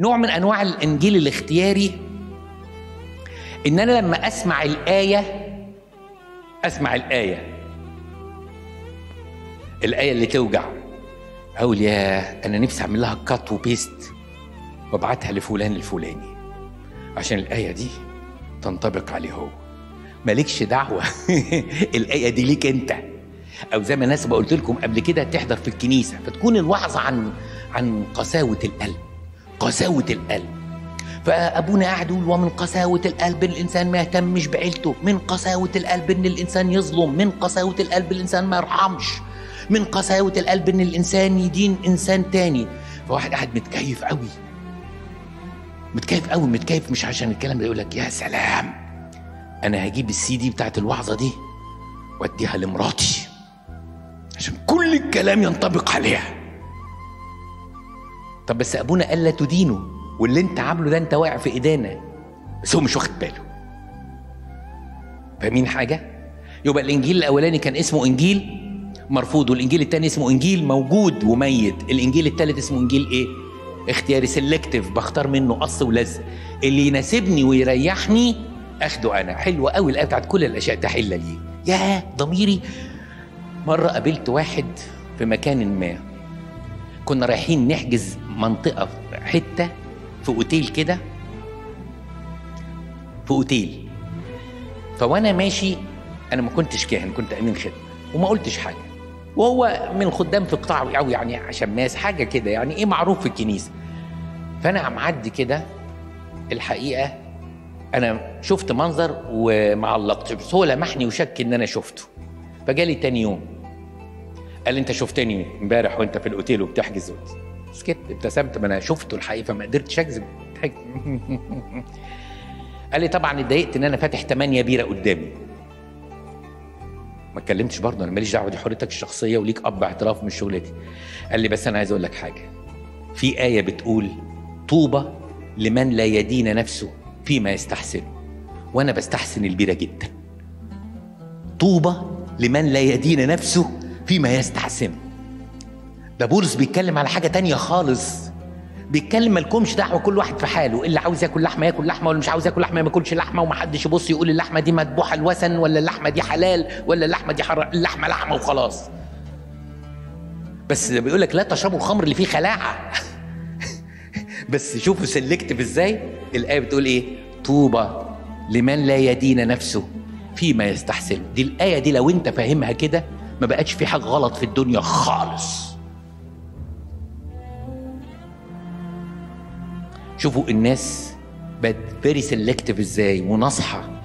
نوع من أنواع الإنجيل الاختياري إن أنا لما أسمع الآية أسمع الآية. الآية اللي توجع. أقول يا أنا نفسي أعمل لها كات وبيست وأبعتها لفلان الفلاني. عشان الآية دي تنطبق عليه هو. مالكش دعوة. الآية دي ليك أنت. أو زي ما الناس قلت لكم قبل كده تحضر في الكنيسة فتكون الوعظه عن عن قساوة القلب. قساوة القلب. فأبونا قاعد يقول ومن قساوة القلب الإنسان ما يهتمش بعيلته من قساوة القلب إن الإنسان يظلم من قساوة القلب الإنسان ما يرحمش من قساوة القلب إن الإنسان يدين إنسان تاني. فواحد قاعد متكيف قوي متكيف قوي متكيف مش عشان الكلام ده يقول لك يا سلام أنا هجيب السي دي بتاعت الوعظة دي وأديها لمراتي عشان كل الكلام ينطبق عليها. طب بس أبونا قال لا تدينه واللي أنت عامله ده أنت واقع في إيدينا. بس هو مش واخد باله. فاهمين حاجة؟ يبقى الإنجيل الأولاني كان اسمه إنجيل مرفوض والإنجيل الثاني اسمه إنجيل موجود وميت. الإنجيل الثالث اسمه إنجيل إيه؟ اختياري سيلكتيف بختار منه قص ولزق اللي يناسبني ويريحني أخده أنا. حلوة قوي الآية بتاعت كل الأشياء تحل لي. يا ضميري. مرة قابلت واحد في مكان ما. كنا رايحين نحجز منطقة حتة في أوتيل كده في أوتيل. فوانا ماشي أنا ما كنتش كاهن كنت أمين خدمة وما قلتش حاجة. وهو من الخدام في قطاع أو يعني شماس حاجة كده يعني إيه معروف في الكنيسة. فأنا معدي كده الحقيقة أنا شفت منظر وما علقتش بس هو لمحني وشك إن أنا شفته. فجالي تاني يوم. قال أنت شفتني امبارح وأنت في الأوتيل وبتحجز. سكت ابتسمت ما أنا شفته الحقيقة فما قدرتش اكذب قال لي طبعا اتضايقت إن أنا فاتح 8 بيرة قدامي. ما اتكلمتش برضه أنا ماليش دعوة دي حريتك الشخصية وليك أب اعتراف من شغلتي. قال لي بس أنا عايز أقول لك حاجة. في آية بتقول طوبى لمن لا يدين نفسه فيما يستحسنه وأنا بستحسن البيرة جدا. طوبى لمن لا يدين نفسه فيما يستحسنه ده بولس بيتكلم على حاجة تانية خالص. بيتكلم مالكمش دعوة كل واحد في حاله. اللي عاوز ياكل لحمة ياكل لحمة واللي مش عاوز ياكل لحمة ما ياكلش لحمة ومحدش يبص يقول اللحمة دي مذبوحة الوثن ولا اللحمة دي حلال ولا اللحمة دي حرام اللحمة لحمة وخلاص. بس بيقول لك لا تشربوا الخمر اللي فيه خلاعة. بس شوفوا selective إزاي. الآية بتقول إيه؟ طوبى لمن لا يدين نفسه فيما يستحسن. دي الآية دي لو أنت فاهمها كده ما بقتش في حاجة غلط في الدنيا خالص. شوفوا الناس بقت very selective إزاي وناصحه